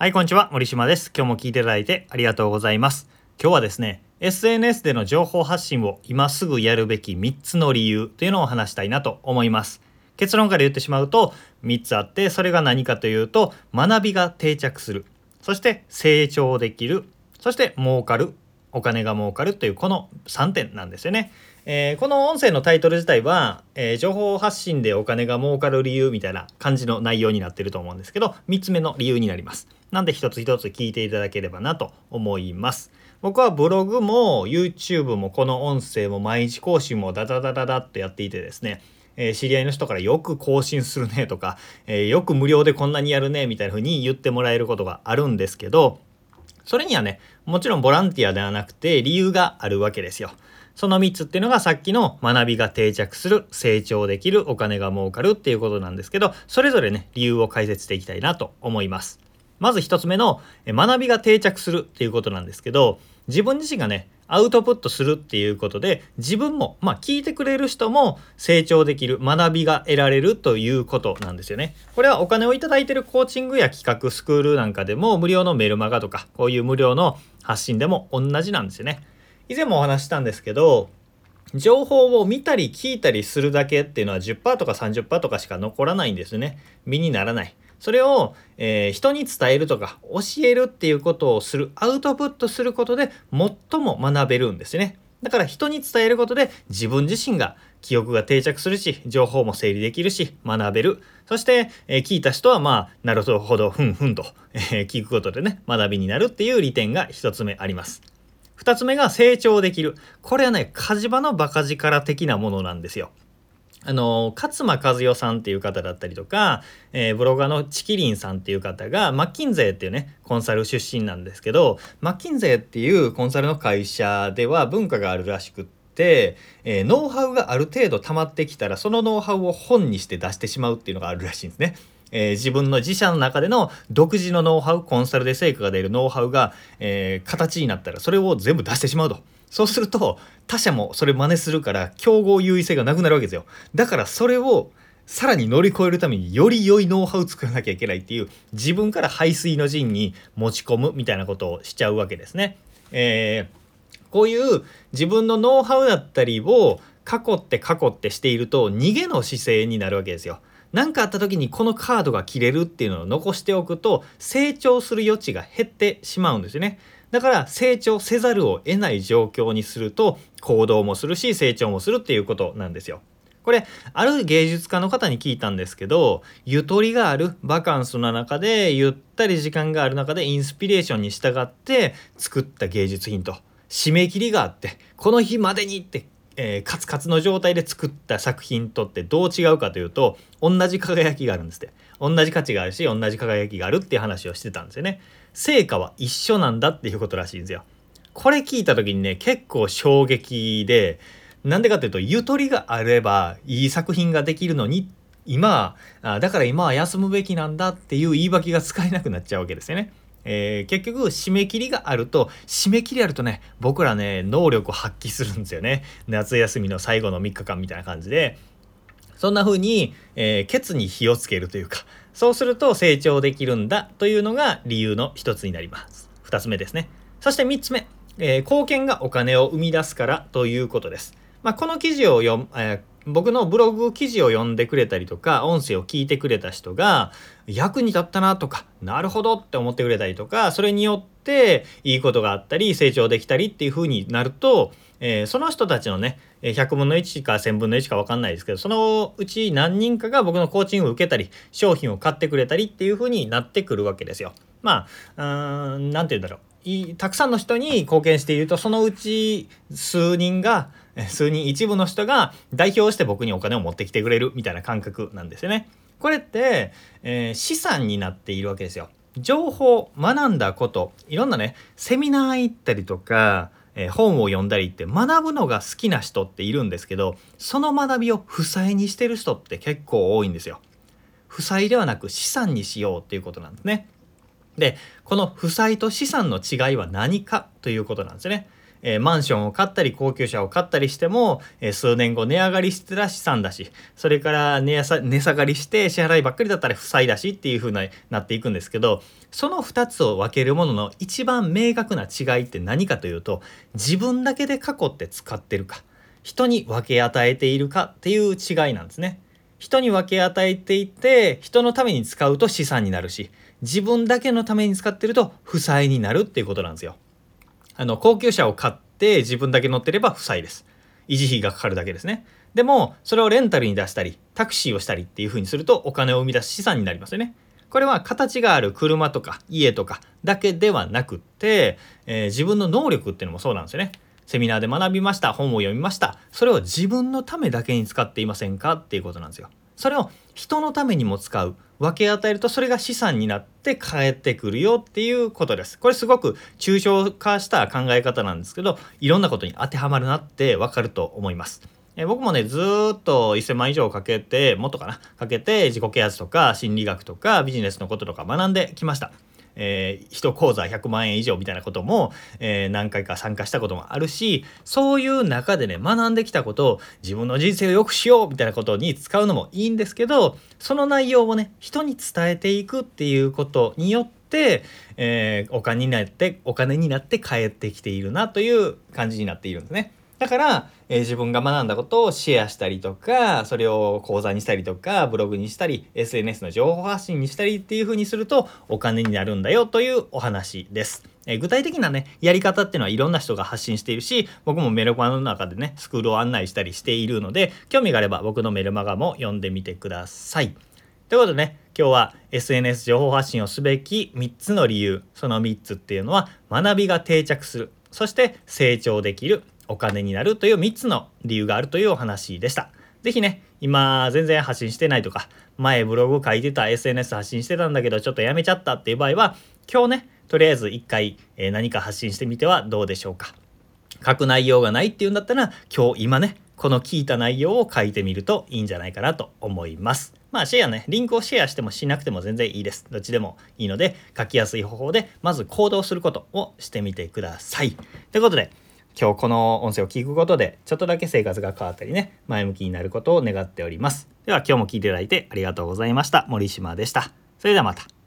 はい、こんにちは。森島です。今日も聞いていただいてありがとうございます。今日はですね、SNS での情報発信を今すぐやるべき3つの理由というのを話したいなと思います。結論から言ってしまうと3つあってそれが何かというと学びが定着するそして成長できるそして儲かるお金が儲かるというこの3点なんですよね。えー、この音声のタイトル自体は、えー、情報発信でお金が儲かる理由みたいな感じの内容になってると思うんですけど3つ目の理由になります。なんで一つ一つ聞いていただければなと思います。僕はブログも YouTube もこの音声も毎日更新もダダダダダッとやっていてですねえー、知り合いの人からよく更新するねとか、えー、よく無料でこんなにやるねみたいな風に言ってもらえることがあるんですけどそれにはね、もちろんボランティアではなくて理由があるわけですよ。その3つっていうのがさっきの学びが定着する、成長できる、お金が儲かるっていうことなんですけど、それぞれね、理由を解説していきたいなと思います。まず1つ目の学びが定着するっていうことなんですけど、自分自身がね、アウトプットするっていうことで自分もまあ聞いてくれる人も成長できる学びが得られるということなんですよね。これはお金をいただいてるコーチングや企画スクールなんかでも無料のメルマガとかこういう無料の発信でも同じなんですよね。以前もお話したんですけど情報を見たり聞いたりするだけっていうのは10%とか30%とかしか残らないんですね。身にならない。それを、えー、人に伝えるとか教えるっていうことをするアウトプットすることで最も学べるんですね。だから人に伝えることで自分自身が記憶が定着するし情報も整理できるし学べるそして、えー、聞いた人はまあなるほどふんふんと、えー、聞くことでね学びになるっていう利点が一つ目あります。二つ目が成長できる。これはね、火事場のバカ力的なものなんですよ。あの勝間和代さんっていう方だったりとか、えー、ブロガーのチキリンさんっていう方がマッキンゼーっていうねコンサル出身なんですけどマッキンゼーっていうコンサルの会社では文化があるらしくって、えー、ノウハウがある程度溜まってきたらそのノウハウを本にして出してしまうっていうのがあるらしいんですね。えー、自分の自社の中での独自のノウハウコンサルで成果が出るノウハウが、えー、形になったらそれを全部出してしまうと。そうすると他社もそれ真似するから競合優位性がなくなるわけですよだからそれをさらに乗り越えるためにより良いノウハウ作らなきゃいけないっていう自分から排水の陣に持ち込むみたいなことをしちゃうわけですね。えー、こういう自分のノウハウだったりを囲って囲ってしていると逃げの姿勢になるわけですよ。何かあった時にこのカードが切れるっていうのを残しておくと成長する余地が減ってしまうんですよね。だから成長せざるを得ない状況にすると行動もするし成長もするっていうことなんですよ。これある芸術家の方に聞いたんですけどゆとりがあるバカンスの中でゆったり時間がある中でインスピレーションに従って作った芸術品と締め切りがあってこの日までにって、えー、カツカツの状態で作った作品とってどう違うかというと同じ輝きがあるんですって同じ価値があるし同じ輝きがあるっていう話をしてたんですよね。成果は一緒なんだっていうことらしいんですよ。これ聞いた時にね結構衝撃でなんでかっていうとゆとりがあればいい作品ができるのに今あだから今は休むべきなんだっていう言い訳が使えなくなっちゃうわけですよね。えー、結局締め切りがあると締め切りあるとね僕らね能力を発揮するんですよね夏休みの最後の3日間みたいな感じでそんな風に、えー、ケツに火をつけるというかそうすると成長できるんだというのが理由の一つになります。二つ目ですね。そして三つ目、えー、貢献がお金を生み出すからということです。まあ、この記事を読、え、僕のブログ記事を読んでくれたりとか音声を聞いてくれた人が役に立ったなとかなるほどって思ってくれたりとかそれによっていいことがあったり成長できたりっていう風になるとえー、その人たちのね100分の1か1000分の1か分かんないですけどそのうち何人かが僕のコーチングを受けたり商品を買ってくれたりっていう風になってくるわけですよ。まあ何て言うんだろうたくさんの人に貢献しているとそのうち数人が数人一部の人が代表して僕にお金を持ってきてくれるみたいな感覚なんですよね。これって、えー、資産になっているわけですよ。情報学んだこといろんなねセミナー行ったりとかえー、本を読んだりって学ぶのが好きな人っているんですけどその学びを負債にしてる人って結構多いんですよ。負債ではなく資産にしようっていうことなんですね。でこの負債と資産の違いは何かということなんですね。えー、マンションを買ったり高級車を買ったりしても、えー、数年後値上がりしてた資産だしそれから値下がりして支払いばっかりだったら負債だしっていう風になっていくんですけどその2つを分けるものの一番明確な違いって何かというと自分だけで囲って使ってるか人に分け与えているかっていう違いなんですね。人に分け与えていて人のために使うと資産になるし自分だけのために使ってると負債になるっていうことなんですよ。あの高級車を買って自分だけ乗ってれば負債です。維持費がかかるだけですね。でもそれをレンタルに出したりタクシーをしたりっていう風にするとお金を生み出す資産になりますよね。これは形がある車とか家とかだけではなくって、えー、自分の能力っていうのもそうなんですよね。セミナーで学びました本を読みましたそれを自分のためだけに使っていませんかっていうことなんですよ。それを人のためにも使う分け与えるとそれが資産になって返ってくるよっていうことです。これすごく抽象化した考え方なんですけどいろんなことに当てはまるなってわかると思います。え僕もねずっと1000万以上かけてもっとかなかけて自己啓発とか心理学とかビジネスのこととか学んできました。えー、1講座100万円以上みたいなことも、えー、何回か参加したこともあるしそういう中でね学んできたことを自分の人生を良くしようみたいなことに使うのもいいんですけどその内容をね人に伝えていくっていうことによって、えー、お金になってお金になって帰ってきているなという感じになっているんですね。だから、えー、自分が学んだことをシェアしたりとかそれを講座にしたりとかブログにしたり SNS の情報発信にしたりっていう風にするとお金になるんだよというお話です。えー、具体的なねやり方っていうのはいろんな人が発信しているし僕もメルマガの中でねスクールを案内したりしているので興味があれば僕のメルマガも読んでみてください。ということでね今日は SNS 情報発信をすべき3つの理由その3つっていうのは学びが定着するそして成長できるお金になるという3つの理由があるというお話でした。是非ね、今全然発信してないとか、前ブログ書いてた SNS 発信してたんだけどちょっとやめちゃったっていう場合は、今日ね、とりあえず一回、え何か発信してみてはどうでしょうか。書く内容がないっていうんだったら、今日今ね、この聞いた内容を書いてみるといいんじゃないかなと思います。まあシェアね、リンクをシェアしてもしなくても全然いいです。どっちでもいいので、書きやすい方法で、まず行動することをしてみてください。ということで、今日この音声を聞くことでちょっとだけ生活が変わったりね前向きになることを願っております。では今日も聞いていただいてありがとうございました。森島でした。それではまた。